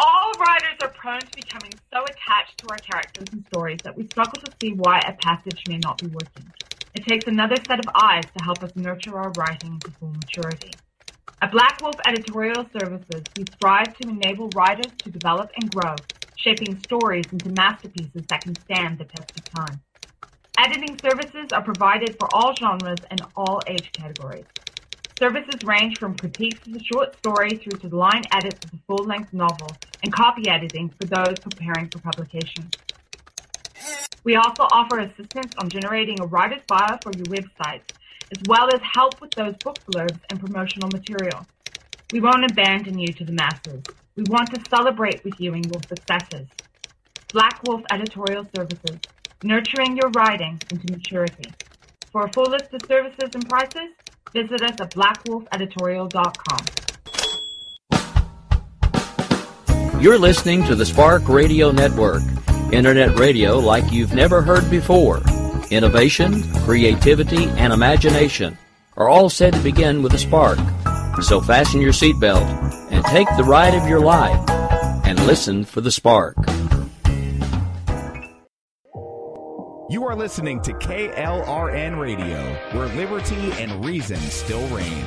All writers are prone to becoming so attached to our characters and stories that we struggle to see why a passage may not be working. It takes another set of eyes to help us nurture our writing into full maturity. At Black Wolf Editorial Services, we strive to enable writers to develop and grow, shaping stories into masterpieces that can stand the test of time. Editing services are provided for all genres and all age categories. Services range from critiques of the short story through to line edits of the full-length novel and copy editing for those preparing for publication. We also offer assistance on generating a writer's bio for your website, as well as help with those book blurbs and promotional material. We won't abandon you to the masses. We want to celebrate with you in your successes. Black Wolf Editorial Services, nurturing your writing into maturity. For a full list of services and prices, visit us at blackwolfeditorial.com. You're listening to the Spark Radio Network, internet radio like you've never heard before. Innovation, creativity, and imagination are all said to begin with a spark. So fasten your seatbelt and take the ride of your life and listen for the spark. You are listening to KLRN Radio, where liberty and reason still reign.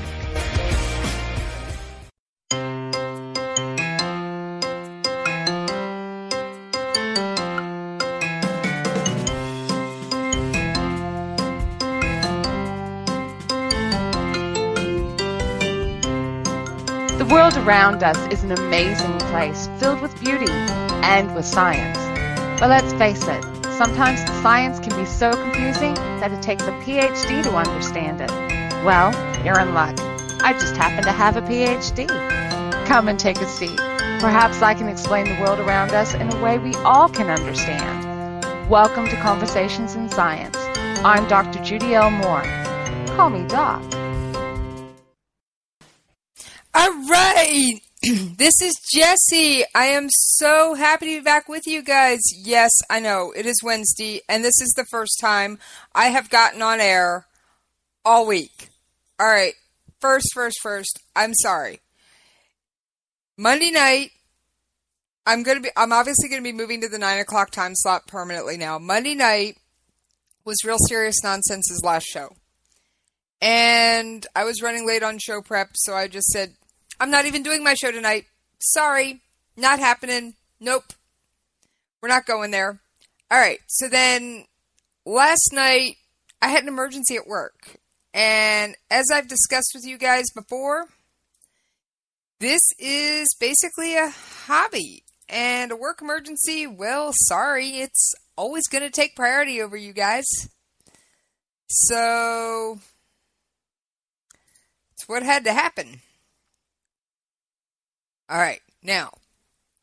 The world around us is an amazing place filled with beauty and with science. But let's face it, sometimes science can be so confusing that it takes a PhD to understand it. Well, you're in luck. I just happen to have a PhD. Come and take a seat. Perhaps I can explain the world around us in a way we all can understand. Welcome to Conversations in Science. I'm Dr. Judy L. Mohr. Call me Doc. All right. this is Jessie. I am so happy to be back with you guys. Yes, I know it is Wednesday, and this is the first time I have gotten on air all week. All right. First, first, first, I'm sorry. Monday night, I'm gonna be. I'm obviously gonna be moving to the nine o'clock time slot permanently now. Monday night was real serious nonsense's last show, and I was running late on show prep, so I just said I'm not even doing my show tonight. Sorry, not happening. Nope. We're not going there. All right. So then last night I had an emergency at work. And as I've discussed with you guys before, this is basically a hobby. And a work emergency, well, sorry, it's always going to take priority over you guys. So it's what had to happen. All right. Now,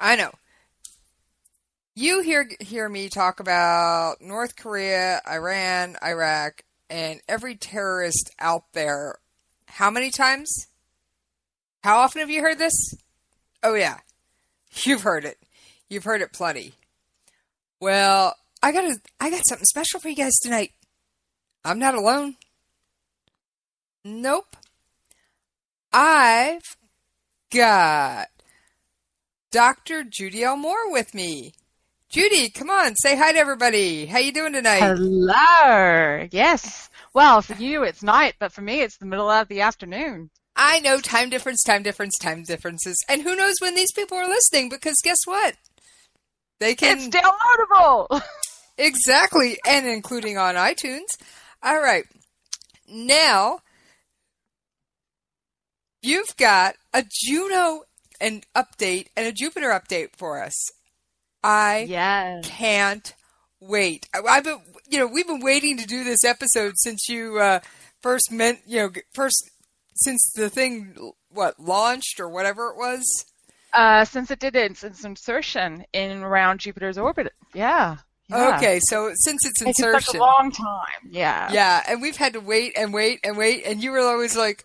I know. You hear hear me talk about North Korea, Iran, Iraq, and every terrorist out there. How many times? How often have you heard this? Oh yeah. You've heard it. You've heard it plenty. Well, I got a, I got something special for you guys tonight. I'm not alone. Nope. I've got Dr. Judy L. Mohr with me. Judy, come on, say hi to everybody. How you doing tonight? Hello. Yes. Well, for you it's night, but for me it's the middle of the afternoon. I know time difference, time difference, time differences. And who knows when these people are listening because guess what? They can It's downloadable. Exactly, and including on iTunes. All right. Now, you've got a Juno and update and a Jupiter update for us. I yes. can't wait. I- I've been, you know, we've been waiting to do this episode since you uh, first meant, you know, first since the thing what launched or whatever it was. Uh, since it did its, its insertion in around Jupiter's orbit. Yeah. yeah. Okay, so since its insertion, insertion, a long time. Yeah. Yeah, and we've had to wait and wait and wait, and you were always like,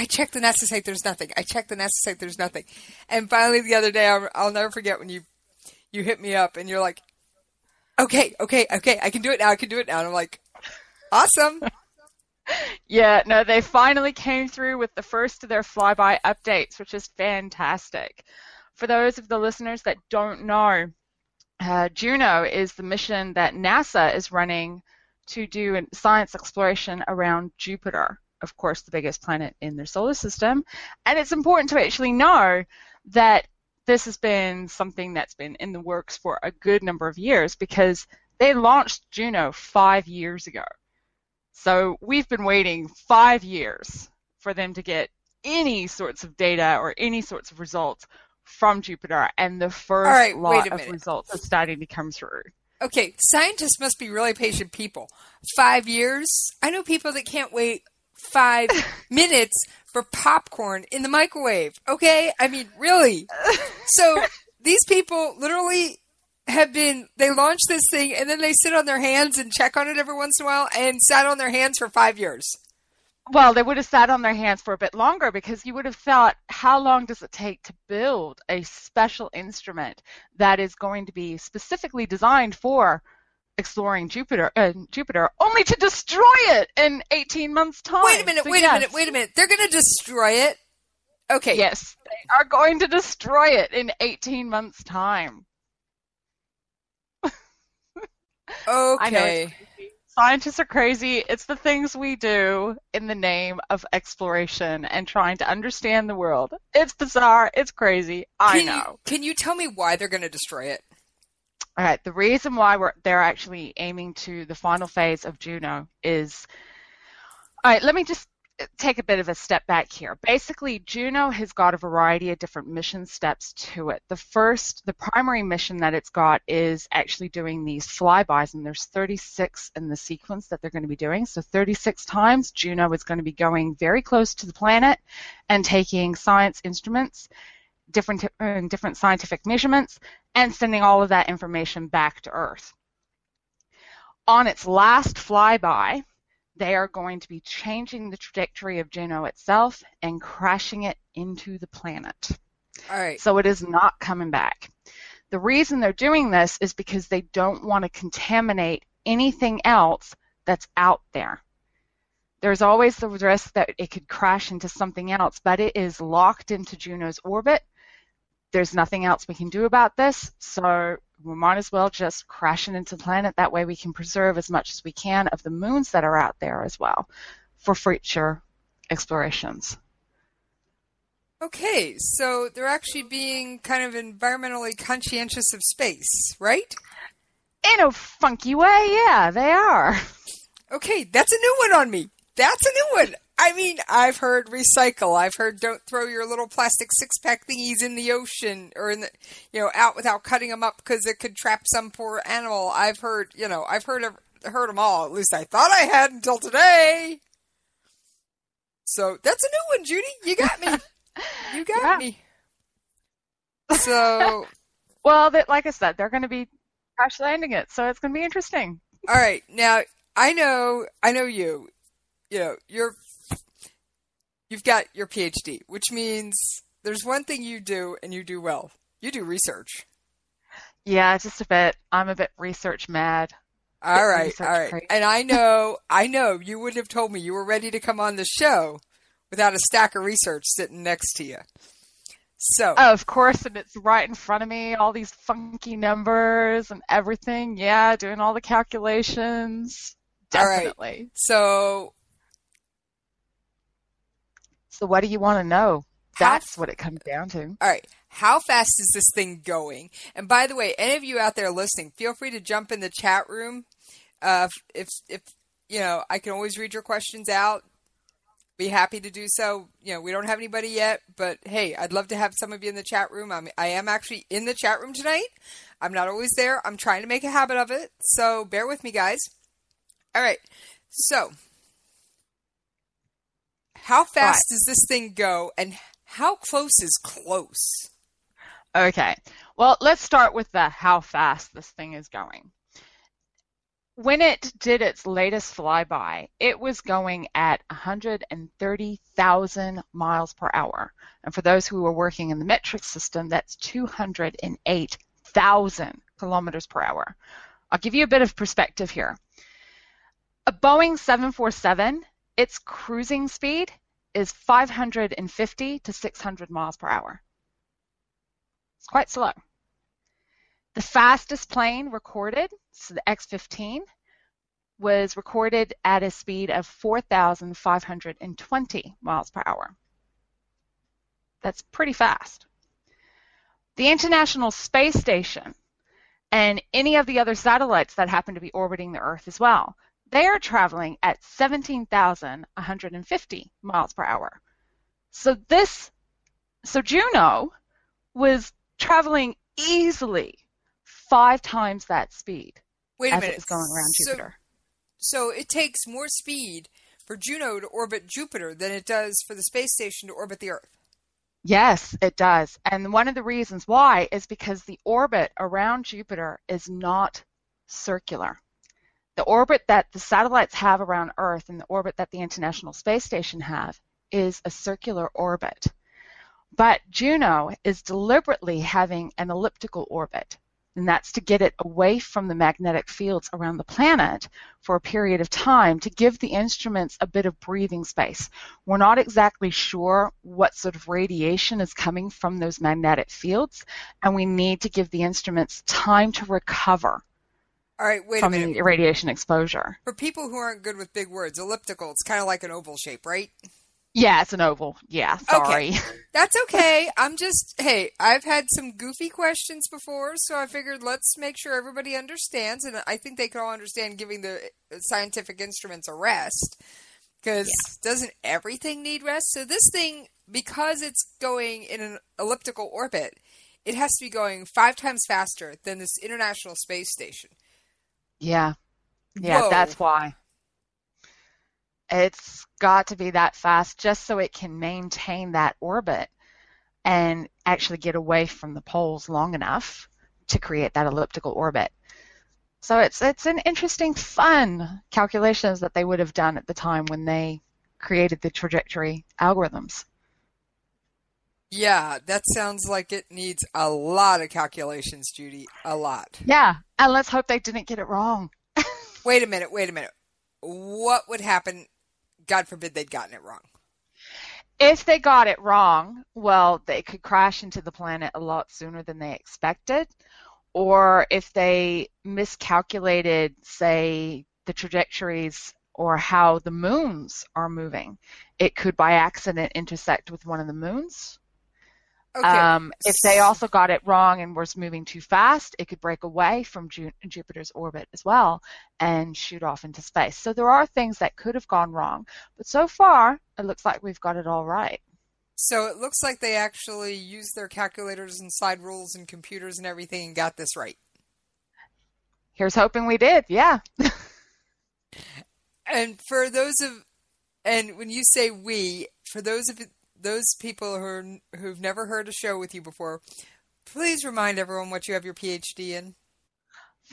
I checked the NASA site, there's nothing. I checked the NASA site, there's nothing. And finally, the other day, I'll, I'll never forget when you you hit me up and you're like, okay, okay, okay, I can do it now, I can do it now. And I'm like, awesome. Yeah, no, they finally came through with the first of their flyby updates, which is fantastic. For those of the listeners that don't know, uh, Juno is the mission that NASA is running to do science exploration around Jupiter, of course, the biggest planet in their solar system. And it's important to actually know that this has been something that's been in the works for a good number of years because they launched Juno five years ago. So we've been waiting five years for them to get any sorts of data or any sorts of results from Jupiter, and the first right, lot of results are starting to come through. Okay, scientists must be really patient people. Five years? I know people that can't wait five minutes for popcorn in the microwave. Okay? I mean, really. So these people literally have been, they launch this thing and then they sit on their hands and check on it every once in a while and sat on their hands for five years. Well, they would have sat on their hands for a bit longer because you would have thought, how long does it take to build a special instrument that is going to be specifically designed for exploring Jupiter, uh, Jupiter, only to destroy it in 18 months' time? Wait a minute, So wait yes. a minute, wait a minute. They're going to destroy it? Okay. Yes, they are going to destroy it in 18 months' time. Okay. Scientists are crazy. It's the things we do in the name of exploration and trying to understand the world. It's bizarre. It's crazy. I Can know. You, can you tell me why they're going to destroy it? All right. The reason why they're actually aiming to the final phase of Juno is. All right. Let me just take a bit of a step back here. Basically, Juno has got a variety of different mission steps to it. The first, the primary mission that it's got is actually doing these flybys, and there's 36 in the sequence that they're going to be doing. So 36 times, Juno is going to be going very close to the planet and taking science instruments, different uh, different scientific measurements, and sending all of that information back to Earth. On its last flyby, they are going to be changing the trajectory of Juno itself and crashing it into the planet. All right. So it is not coming back. The reason they're doing this is because they don't want to contaminate anything else that's out there. There's always the risk that it could crash into something else, but it is locked into Juno's orbit. There's nothing else we can do about this, so we might as well just crash it into the planet. That way we can preserve as much as we can of the moons that are out there as well for future explorations. Okay, so they're actually being kind of environmentally conscientious of space, right? In a funky way, yeah, they are. Okay, that's a new one on me. That's a new one. I mean, I've heard recycle. I've heard don't throw your little plastic six pack thingies in the ocean or in the, you know, out without cutting them up because it could trap some poor animal. I've heard, you know, I've heard heard them all. At least I thought I had until today. So that's a new one, Judy. You got me. You got Yeah. me. So, Well, that, like I said, they're going to be crash landing it, so it's going to be interesting. all right. Now, I know, I know you. You know, you're you've got your PhD, which means there's one thing you do and you do well. You do research. Yeah, just a bit. I'm a bit research mad. All right, all right. crazy. And I know, I know you wouldn't have told me you were ready to come on the show without a stack of research sitting next to you. So, Oh, of course, and it's right in front of me, all these funky numbers and everything. Yeah, doing all the calculations. All right. Definitely. so So what do you want to know? That's what it comes down to. All right. How fast is this thing going? And by the way, any of you out there listening, feel free to jump in the chat room. Uh, if if you know, I can always read your questions out. Be happy to do so. You know, we don't have anybody yet, but hey, I'd love to have some of you in the chat room. I'm I am actually in the chat room tonight. I'm not always there. I'm trying to make a habit of it, so bear with me, guys. All right. So, how fast right. does this thing go, and how close is close? Okay. Well, let's start with the how fast this thing is going. When it did its latest flyby, it was going at 130,000 miles per hour. And for those who are working in the metric system, that's 208,000 kilometers per hour. I'll give you a bit of perspective here. A Boeing 747, its cruising speed is 550 to 600 miles per hour. It's quite slow. The fastest plane recorded, so the X-15, was recorded at a speed of 4,520 miles per hour. That's pretty fast. The International Space Station and any of the other satellites that happen to be orbiting the Earth as well they are traveling at 17,150 miles per hour. So this, so Juno was traveling easily five times that speed. Wait a as minute. It was going around so, Jupiter. So it takes more speed for Juno to orbit Jupiter than it does for the space station to orbit the Earth. Yes, it does. And one of the reasons why is because the orbit around Jupiter is not circular. The orbit that the satellites have around Earth and the orbit that the International Space Station have is a circular orbit. But Juno is deliberately having an elliptical orbit, and that's to get it away from the magnetic fields around the planet for a period of time to give the instruments a bit of breathing space. We're not exactly sure what sort of radiation is coming from those magnetic fields, and we need to give the instruments time to recover all right, wait from a minute. radiation exposure. For people who aren't good with big words, elliptical, it's kind of like an oval shape, right? Yeah, it's an oval. Yeah, sorry. Okay. That's okay. I'm just, hey, I've had some goofy questions before, so I figured let's make sure everybody understands. And I think they can all understand giving the uh, scientific instruments a rest. Because yeah. doesn't everything need rest? So this thing, because it's going in an elliptical orbit, it has to be going five times faster than this International Space Station. Yeah. Yeah, Whoa. that's why. It's got to be that fast just so it can maintain that orbit and actually get away from the poles long enough to create that elliptical orbit. So it's it's an interesting, fun calculations that they would have done at the time when they created the trajectory algorithms. Yeah, that sounds like it needs a lot of calculations, Judy. A lot. Yeah, and let's hope they didn't get it wrong. wait a minute, wait a minute. What would happen? God forbid they'd gotten it wrong. If they got it wrong, well, they could crash into the planet a lot sooner than they expected. Or if they miscalculated, say, the trajectories or how the moons are moving, it could by accident intersect with one of the moons Okay. Um, if they also got it wrong and was moving too fast, it could break away from Ju- Jupiter's orbit as well and shoot off into space. So there are things that could have gone wrong, but so far it looks like we've got it all right. So it looks like they actually used their calculators and side rules and computers and everything and got this right. Here's hoping we did, yeah. and for those of, and when you say we, for those of those people who who've never heard a show with you before, please remind everyone what you have your PhD in.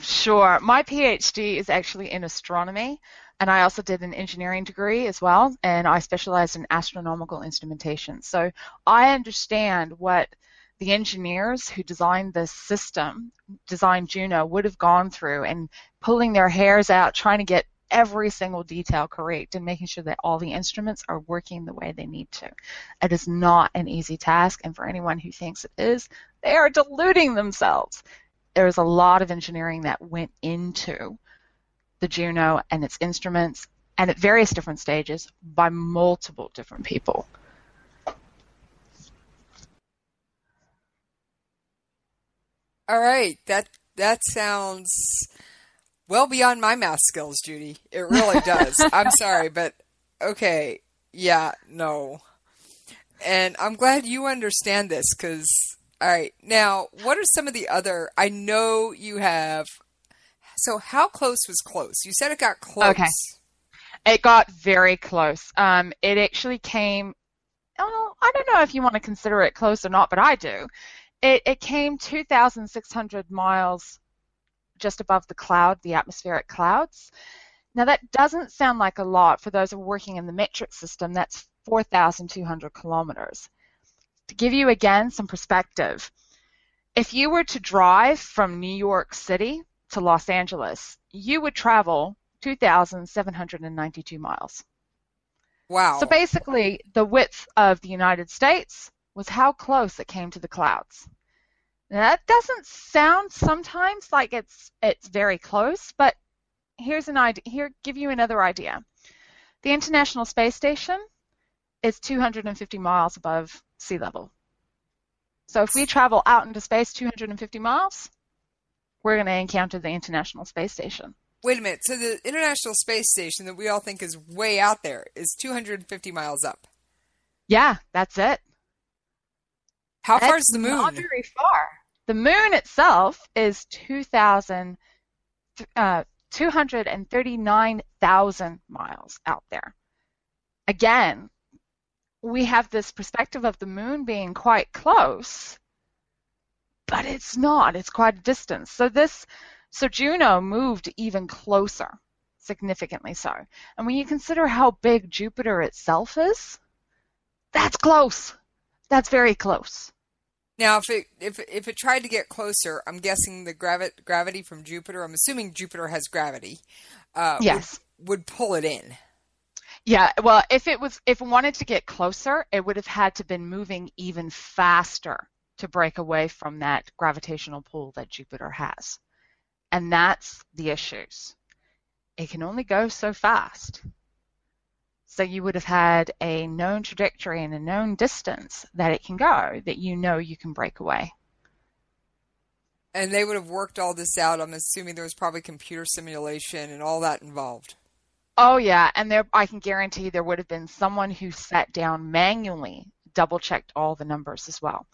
Sure. My PhD is actually in astronomy, and I also did an engineering degree as well, and I specialized in astronomical instrumentation. So I understand what the engineers who designed this system, designed Juno, would have gone through and pulling their hairs out trying to get every single detail correct and making sure that all the instruments are working the way they need to. It is not an easy task, and for anyone who thinks it is, they are deluding themselves. There is a lot of engineering that went into the Juno and its instruments, and at various different stages by multiple different people. All right, that that sounds well beyond my math skills, Judy. It really does. I'm sorry, but okay, yeah, no. And I'm glad you understand this because, all right, now what are some of the other? I know you have. So, how close was close? You said it got close. Okay. It got very close. Um, it actually came. Oh, I don't know if you want to consider it close or not, but I do. It, it came 2,600 miles just above the cloud, the atmospheric clouds. Now that doesn't sound like a lot for those who are working in the metric system. That's 4,200 kilometers. To give you again some perspective, if you were to drive from New York City to Los Angeles, you would travel 2,792 miles. Wow. So basically, the width of the United States was how close it came to the clouds. That doesn't sound sometimes like it's it's very close, but here's an idea. Here, give you another idea. The International Space Station is 250 miles above sea level. So if we travel out into space 250 miles, we're going to encounter the International Space Station. Wait a minute. So the International Space Station that we all think is way out there is 250 miles up. Yeah, that's it. How far is the moon? Not very far. The moon itself is 2,000, uh, 239,000 miles out there. Again, we have this perspective of the moon being quite close, but it's not. It's quite a distance. So this, so Juno moved even closer, significantly so. And when you consider how big Jupiter itself is, that's close. That's very close. Now, if it if if it tried to get closer, I'm guessing the gravi- gravity from Jupiter. I'm assuming Jupiter has gravity. Uh, Yes. Would, would pull it in. Yeah, well, if it was if it wanted to get closer, it would have had to been moving even faster to break away from that gravitational pull that Jupiter has. And that's the issues. It can only go so fast. So you would have had a known trajectory and a known distance that it can go that you know you can break away. And they would have worked all this out. I'm assuming there was probably computer simulation and all that involved. Oh yeah, and there I can guarantee there would have been someone who sat down manually, double checked all the numbers as well.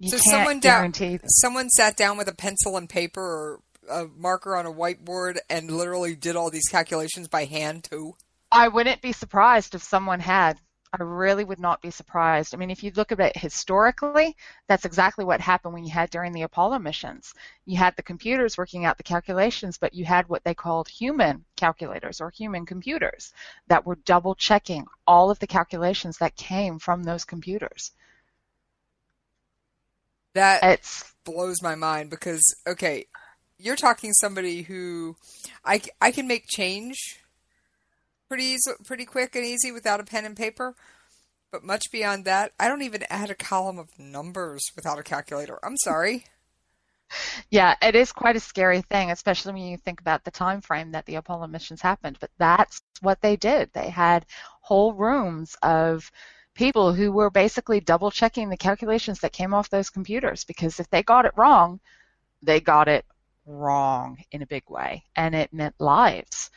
You so someone guarantee someone sat down with a pencil and paper or a marker on a whiteboard and literally did all these calculations by hand too. I wouldn't be surprised if someone had. I really would not be surprised. I mean, if you look at it historically, that's exactly what happened when you had during the Apollo missions. You had the computers working out the calculations, but you had what they called human calculators or human computers that were double checking all of the calculations that came from those computers. That It's blows my mind because okay, you're talking somebody who I, I can make change pretty easy, pretty quick and easy without a pen and paper. But much beyond that, I don't even add a column of numbers without a calculator. I'm sorry. Yeah, it is quite a scary thing, especially when you think about the time frame that the Apollo missions happened. But that's what they did. They had whole rooms of people who were basically double checking the calculations that came off those computers because if they got it wrong, they got it wrong in a big way, and it meant lives.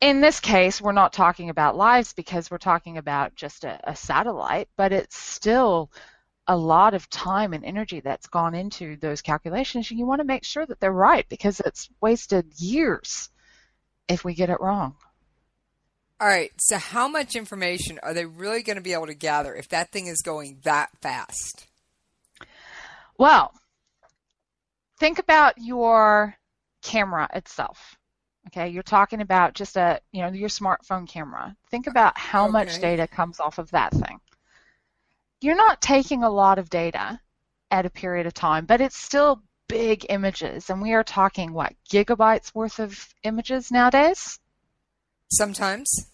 In this case, we're not talking about lives because we're talking about just a, a satellite, but it's still a lot of time and energy that's gone into those calculations, and you want to make sure that they're right because it's wasted years if we get it wrong. All right. So, how much information are they really going to be able to gather if that thing is going that fast? Well, think about your camera itself. Okay, you're talking about just a, you know, your smartphone camera. Think about how much data comes off of that thing. You're not taking a lot of data at a period of time, but it's still big images, and we are talking what gigabytes worth of images nowadays. Sometimes.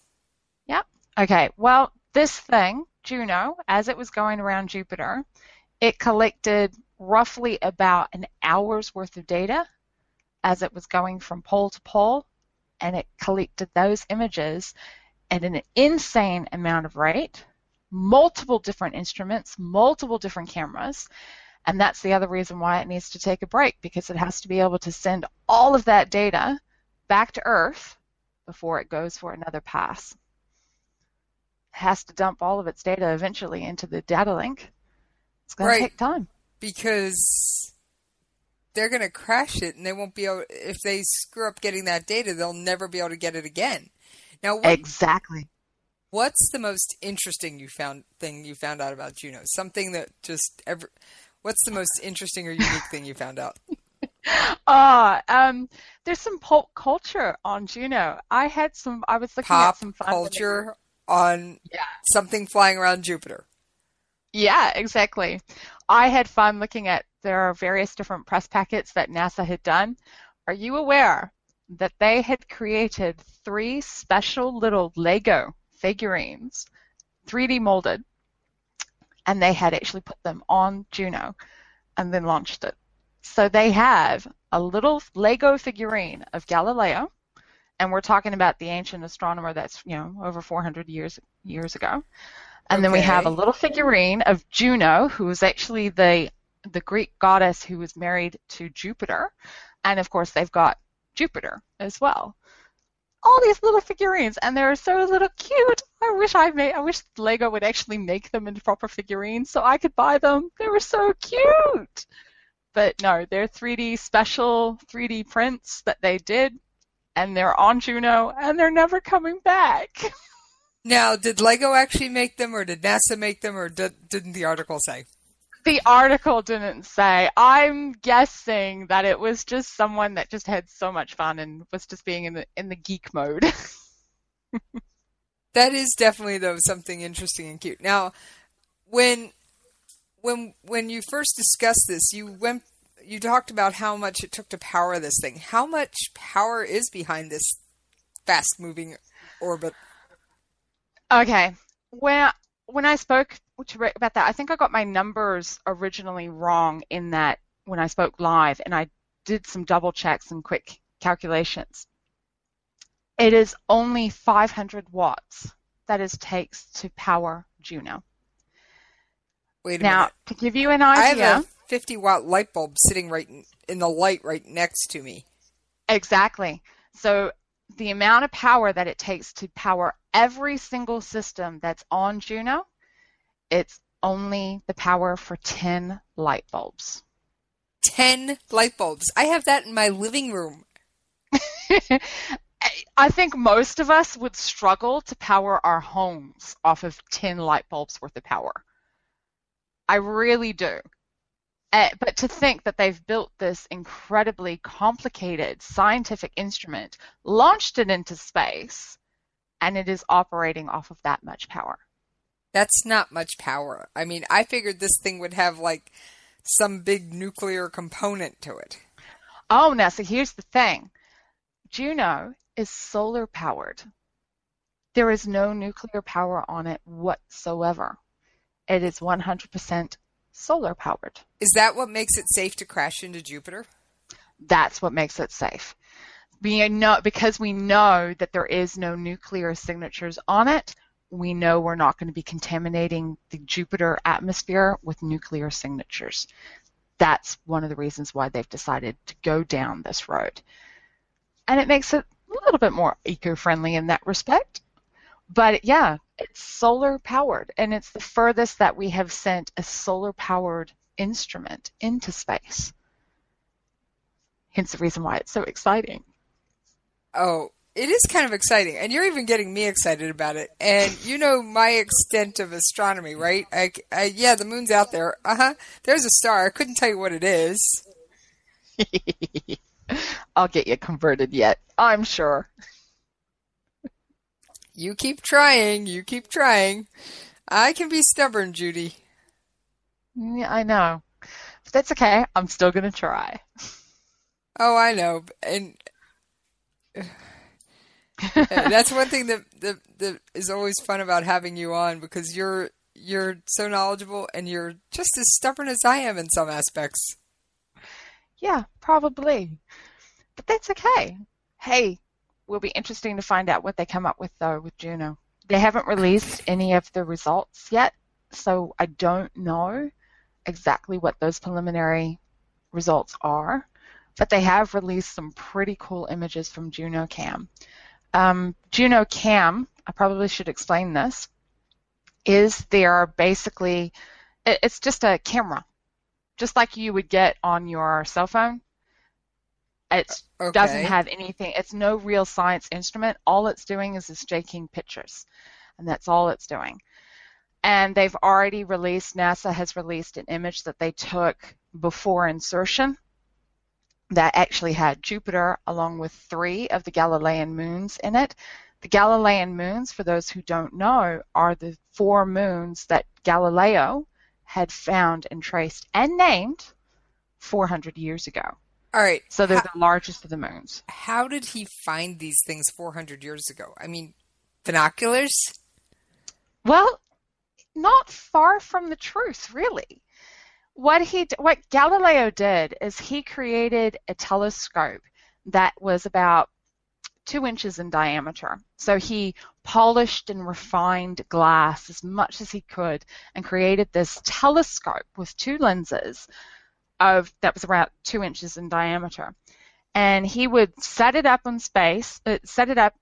Yep. Okay. Well, this thing, Juno, as it was going around Jupiter, it collected roughly about an hour's worth of data as it was going from pole to pole, and it collected those images at an insane amount of rate, multiple different instruments, multiple different cameras, And that's the other reason why it needs to take a break because it has to be able to send all of that data back to Earth before it goes for another pass. It has to dump all of its data eventually into the data link. It's going Right. to take time. because they're going to crash it and they won't be able if they screw up getting that data they'll never be able to get it again now what, Exactly. what's the most interesting you found thing you found out about juno something that just ever what's the most interesting or unique thing you found out Ah, um, there's some pop culture on Juno. I had some. I was looking pop at some fun culture on Yeah. something flying around jupiter Yeah, exactly. I had fun looking at there are various different press packets that NASA had done. Are you aware that they had created three special little Lego figurines, 3D molded, and they had actually put them on Juno and then launched it. So they have a little Lego figurine of Galileo, and we're talking about the ancient astronomer that's, you know, over 400 years years ago. And then we have a little figurine of Juno, who is actually the the Greek goddess who was married to Jupiter, and of course they've got Jupiter as well. All these little figurines, and they're so little cute. I wish I made. I wish Lego would actually make them into proper figurines so I could buy them. They were so cute. But no, they're 3D special 3D prints that they did, and they're on Juno, and they're never coming back. now did lego actually make them or did nasa make them or did, didn't the article say The article didn't say. I'm guessing that it was just someone that just had so much fun and was just being in the in the geek mode. That is definitely though something interesting and cute. Now, when when when you first discussed this, you went you talked about how much it took to power this thing. How much power is behind this fast moving orbit? okay, when when I spoke to Rick about that, I think I got my numbers originally wrong in that when I spoke live, and I did some double checks and quick calculations. It is only 500 watts that it takes to power Juno. Wait a Now, minute. to give you an idea, I have a 50 watt light bulb sitting right in the light right next to me. Exactly. So the amount of power that it takes to power every single system that's on Juno, it's only the power for 10 light bulbs. 10 light bulbs. I have that in my living room. I think most of us would struggle to power our homes off of 10 light bulbs worth of power. I really do. Uh, but to think that they've built this incredibly complicated scientific instrument, launched it into space, and it is operating off of that much power. That's not much power. I mean, I figured this thing would have like some big nuclear component to it. Oh, now, so here's the thing Juno is solar powered. There is no nuclear power on it whatsoever. It is 100% solar powered. Is that what makes it safe to crash into Jupiter? That's what makes it safe. We know, because we know that there is no nuclear signatures on it, we know we're not going to be contaminating the Jupiter atmosphere with nuclear signatures. That's one of the reasons why they've decided to go down this road. And it makes it a little bit more eco friendly in that respect. But yeah, it's solar powered, and it's the furthest that we have sent a solar powered instrument into space. Hence the reason why it's so exciting. Oh, it is kind of exciting, and you're even getting me excited about it. And you know my extent of astronomy, right? I, I yeah, the moon's out there. Uh huh. There's a star. I couldn't tell you what it is. I'll get you converted yet, I'm sure. You keep trying. You keep trying. I can be stubborn, Judy. Yeah, I know. But that's okay. I'm still going to try. Oh, I know, and that's one thing that, that that is always fun about having you on because you're you're so knowledgeable and you're just as stubborn as I am in some aspects. Yeah, probably. But that's okay. Hey, will be interesting to find out what they come up with though with Juno. They haven't released any of the results yet, so I don't know exactly what those preliminary results are, but they have released some pretty cool images from JunoCam. Um, JunoCam, I probably should explain this, is they are basically, it's just a camera, just like you would get on your cell phone. It okay. doesn't have anything, it's no real science instrument. All it's doing is it's taking pictures, and that's all it's doing. And they've already released, NASA has released an image that they took before insertion that actually had Jupiter along with three of the Galilean moons in it. The Galilean moons, for those who don't know, are the four moons that Galileo had found and traced and named 400 years ago. All right. So they're how, the largest of the moons. How did he find these things 400 years ago? I mean, binoculars? Well, not far from the truth, really what he what Galileo did is he created a telescope that was about two inches in diameter. So he polished and refined glass as much as he could and created this telescope with two lenses of that was about two inches in diameter. And he would set it up in space, uh, set it up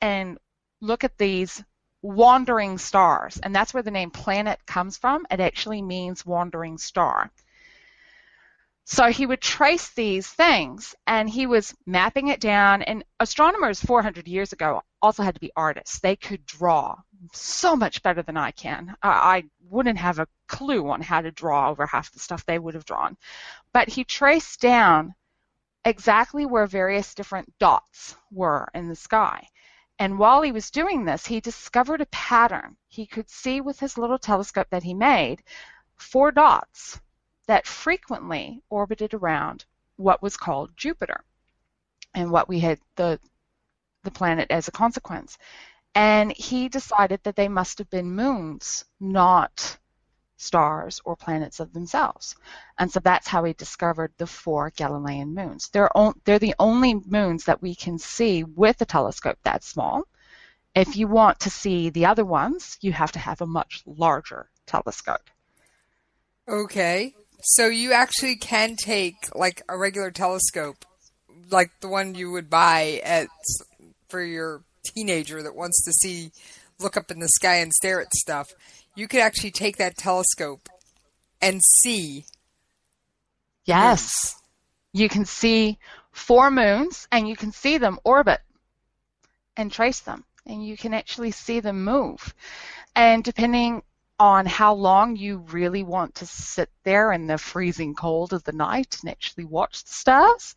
and look at these wandering stars. And that's where the name planet comes from. It actually means wandering star. So he would trace these things and he was mapping it down. And astronomers 400 years ago also had to be artists. They could draw so much better than I can. I wouldn't have a clue on how to draw over half the stuff they would have drawn. But he traced down exactly where various different dots were in the sky. And while he was doing this, he discovered a pattern. He could see with his little telescope that he made four dots that frequently orbited around what was called Jupiter and what we had the the planet as a consequence. And he decided that they must have been moons, not stars or planets of themselves. And so that's how he discovered the four Galilean moons. They're, on, they're the only moons that we can see with a telescope that small. If you want to see the other ones, you have to have a much larger telescope. Okay. So you actually can take like a regular telescope, like the one you would buy at for your teenager that wants to see look up in the sky and stare at stuff you could actually take that telescope and see. Yes. Moons. You can see four moons and you can see them orbit and trace them. And you can actually see them move. And depending on how long you really want to sit there in the freezing cold of the night and actually watch the stars,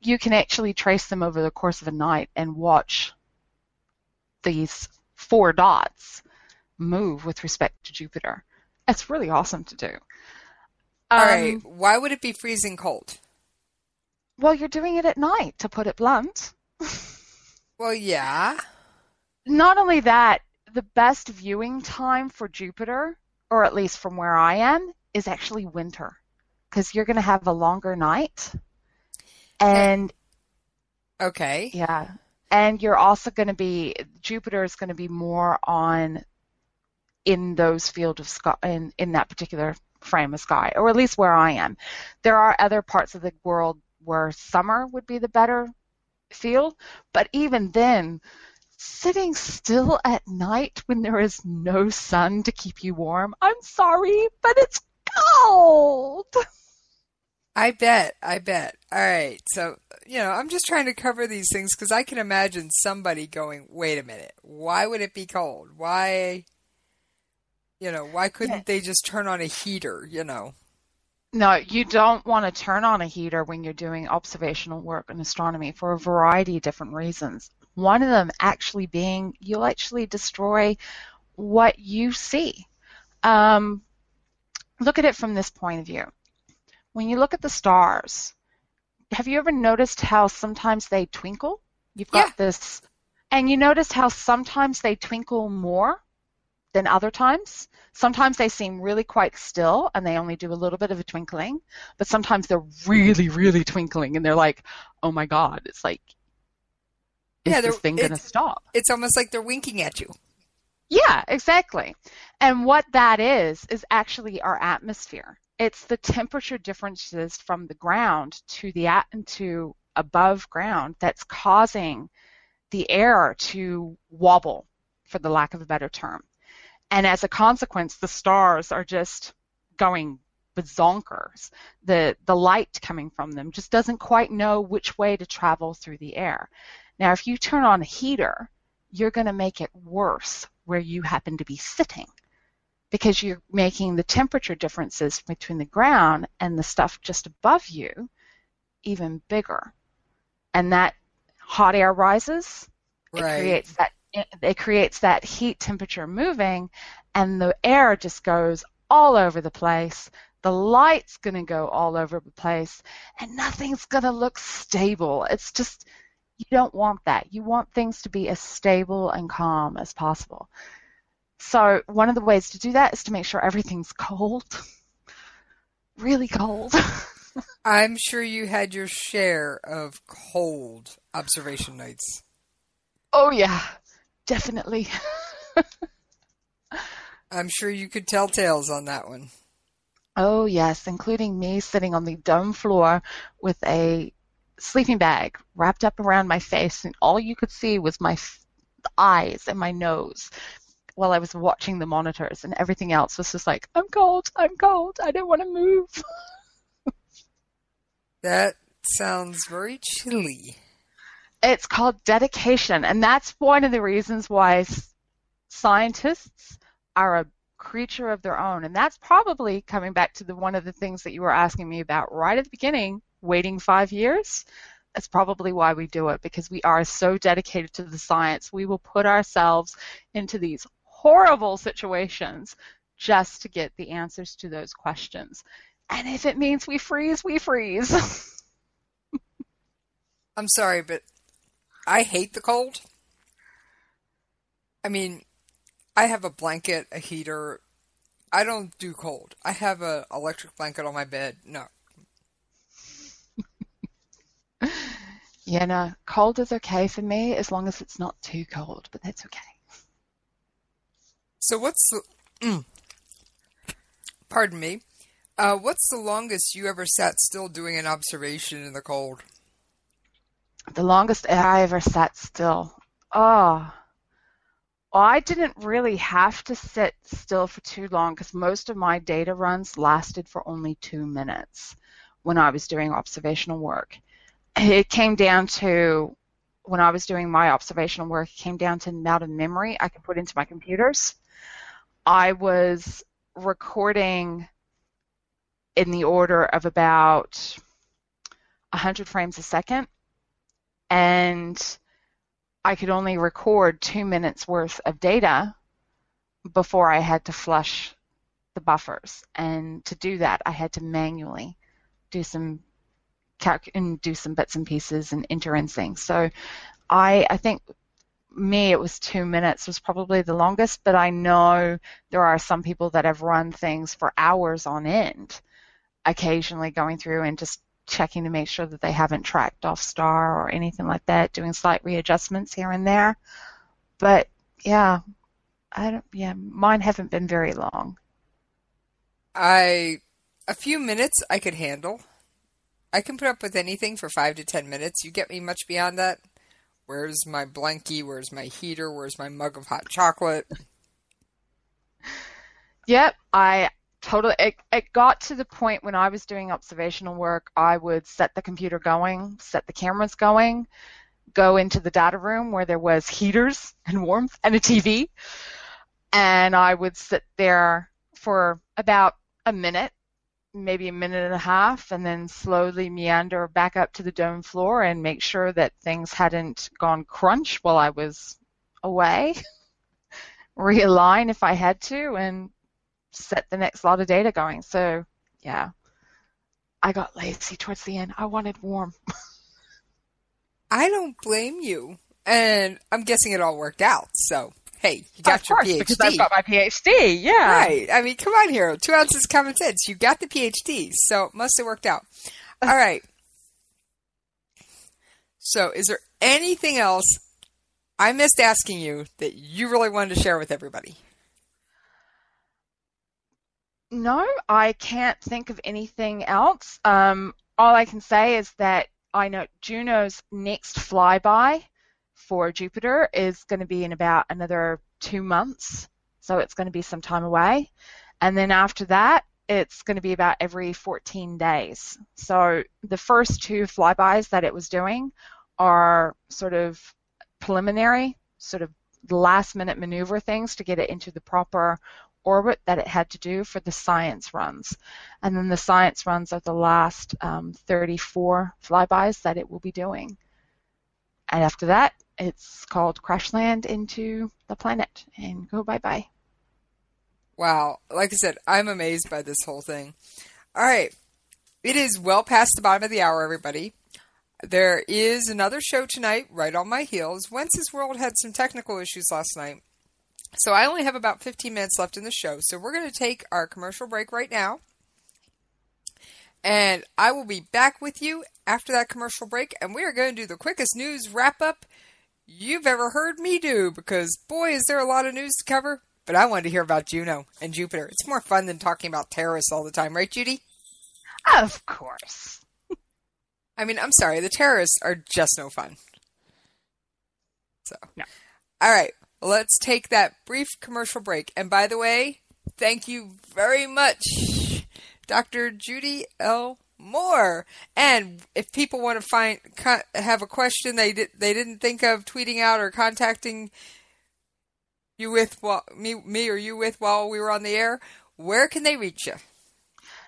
you can actually trace them over the course of a night and watch these four dots move with respect to Jupiter. It's really awesome to do. All um, right. Why would it be freezing cold? Well, you're doing it at night, to put it blunt. well, yeah. Not only that, the best viewing time for Jupiter, or at least from where I am, is actually winter because you're going to have a longer night. And. Okay. Yeah. And you're also going to be, Jupiter is going to be more on in those field of sky in, in that particular frame of sky, or at least where I am. There are other parts of the world where summer would be the better field, but even then, sitting still at night when there is no sun to keep you warm, I'm sorry, but it's cold. I bet. I bet. All right. So, you know, I'm just trying to cover these things because I can imagine somebody going, wait a minute, why would it be cold? Why? You know, why couldn't yeah. they just turn on a heater, you know? No, you don't want to turn on a heater when you're doing observational work in astronomy for a variety of different reasons. One of them actually being you'll actually destroy what you see. Um, look at it from this point of view. When you look at the stars, have you ever noticed how sometimes they twinkle? You've got yeah. this, and you notice how sometimes they twinkle more than other times. Sometimes they seem really quite still and they only do a little bit of a twinkling, but sometimes they're really, really twinkling and they're like, oh my God, it's like, is yeah, this thing going to stop? It's almost like they're winking at you. Yeah, exactly. And what that is, is actually our atmosphere. it's the temperature differences from the ground to the at to above ground that's causing the air to wobble, for the lack of a better term. And as a consequence, the stars are just going bazonkers. The the light coming from them just doesn't quite know which way to travel through the air. Now, if you turn on a heater, you're going to make it worse where you happen to be sitting because you're making the temperature differences between the ground and the stuff just above you even bigger. And that hot air rises, right. it creates that it creates that heat temperature moving and the air just goes all over the place. The light's going to go all over the place and nothing's going to look stable. It's just you don't want that. You want things to be as stable and calm as possible. So one of the ways to do that is to make sure everything's cold, really cold. I'm sure you had your share of cold observation nights. Oh yeah, definitely. I'm sure you could tell tales on that one. Oh yes, including me sitting on the dome floor with a sleeping bag wrapped up around my face, and all you could see was my f- eyes and my nose while I was watching the monitors, and everything else was just like, I'm cold, I'm cold, I don't want to move. that sounds very chilly. It's called dedication, and that's one of the reasons why scientists are a creature of their own. And that's probably coming back to the one of the things that you were asking me about right at the beginning, waiting five years. That's probably why we do it because we are so dedicated to the science. We will put ourselves into these horrible situations just to get the answers to those questions. And if it means we freeze, we freeze. I'm sorry, but I hate the cold. I mean, I have a blanket, a heater. I don't do cold. I have an electric blanket on my bed. No. yeah, no, cold is okay for me as long as it's not too cold, but that's okay. So what's the, mm, pardon me, uh, what's the longest you ever sat still doing an observation in the cold? The longest I ever sat still. Ah. Oh, well, I didn't really have to sit still for too long because most of my data runs lasted for only two minutes when I was doing observational work. It came down to when I was doing my observational work, it came down to the amount of memory I could put into my computers. I was recording in the order of about 100 frames a second, and I could only record two minutes worth of data before I had to flush the buffers. And to do that, I had to manually do some calc- and do some bits and pieces and enter in things. So I, I think me, it was two minutes was probably the longest, but I know there are some people that have run things for hours on end, occasionally going through and just checking to make sure that they haven't tracked off star or anything like that, doing slight readjustments here and there. But yeah, I don't. Yeah, mine haven't been very long. I a few minutes I could handle. I can put up with anything for five to ten minutes. You get me much beyond that. Where's my blankie? Where's my heater? Where's my mug of hot chocolate? Yep, I totally. It, it got to the point when I was doing observational work, I would set the computer going, set the cameras going, go into the data room where there was heaters and warmth and a TV, and I would sit there for about a minute maybe a minute and a half and then slowly meander back up to the dome floor and make sure that things hadn't gone crunch while I was away. Realign if I had to and set the next lot of data going. So, yeah. I got lazy towards the end. I wanted warm. I don't blame you. And I'm guessing it all worked out. So, Hey, you got of your course, PhD. Because I've got my PhD, yeah. Right. I mean, come on here. Two ounces common sense. You got the PhD, so it must have worked out. All right. So, is there anything else I missed asking you that you really wanted to share with everybody? No, I can't think of anything else. Um, all I can say is that I know Juno's next flyby for Jupiter is going to be in about another two months, so it's going to be some time away. And then after that, it's going to be about every 14 days. So the first two flybys that it was doing are sort of preliminary, sort of last minute maneuver things to get it into the proper orbit that it had to do for the science runs. And then the science runs are the last um, 34 flybys that it will be doing. And after that, it's called crash land into the planet and go bye bye. Wow. Like I said, I'm amazed by this whole thing. All right. It is well past the bottom of the hour, everybody. There is another show tonight, right on my heels. Wence's World had some technical issues last night. So I only have about 15 minutes left in the show. So we're going to take our commercial break right now. And I will be back with you after that commercial break. And we are going to do the quickest news wrap up you've ever heard me do because, boy, is there a lot of news to cover. But I wanted to hear about Juno and Jupiter. It's more fun than talking about terrorists all the time, right, Judy? Of course. I mean, I'm sorry, the terrorists are just no fun. So, no. All right, let's take that brief commercial break. And by the way, thank you very much, Dr. Judy L. Mohr. And if people want to find have a question they did, they didn't think of tweeting out or contacting you with while, me me or you with while we were on the air, where can they reach you?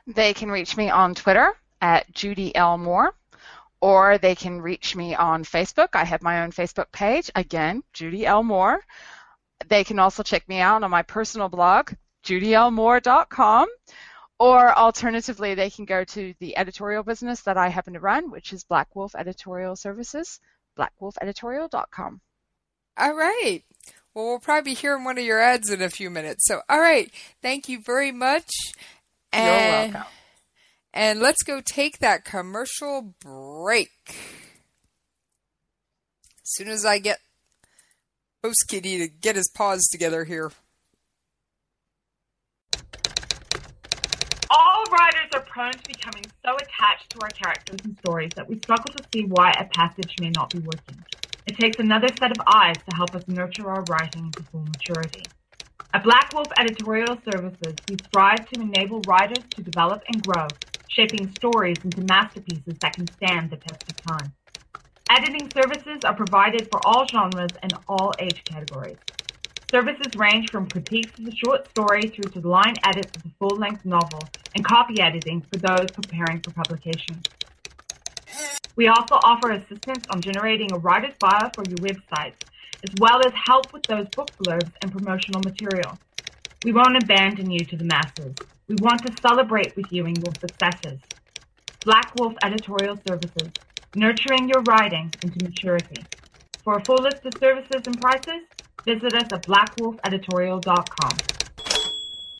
They can reach me on Twitter at Judy L. Mohr, or they can reach me on Facebook. I have my own Facebook page, again, Judy L. Mohr. They can also check me out on my personal blog, judylmohr.com, or alternatively, they can go to the editorial business that I happen to run, which is Black Wolf Editorial Services, blackwolfeditorial.com. All right. Well, we'll probably be hearing one of your ads in a few minutes. So, all right. Thank you very much. And, You're welcome. And let's go take that commercial break. As soon as I get Host Kitty to get his paws together here. All writers are prone to becoming so attached to our characters and stories that we struggle to see why a passage may not be working. It takes another set of eyes to help us nurture our writing into full maturity. At Black Wolf Editorial Services, we strive to enable writers to develop and grow, shaping stories into masterpieces that can stand the test of time. Editing services are provided for all genres and all age categories. Services range from critiques of the short story through to the line edits of the full-length novel and copy editing for those preparing for publication. We also offer assistance on generating a writer's bio for your websites, as well as help with those book blurbs and promotional material. We won't abandon you to the masses. We want to celebrate with you in your successes. Black Wolf Editorial Services, nurturing your writing into maturity. For a full list of services and prices, visit us at blackwolfeditorial.com.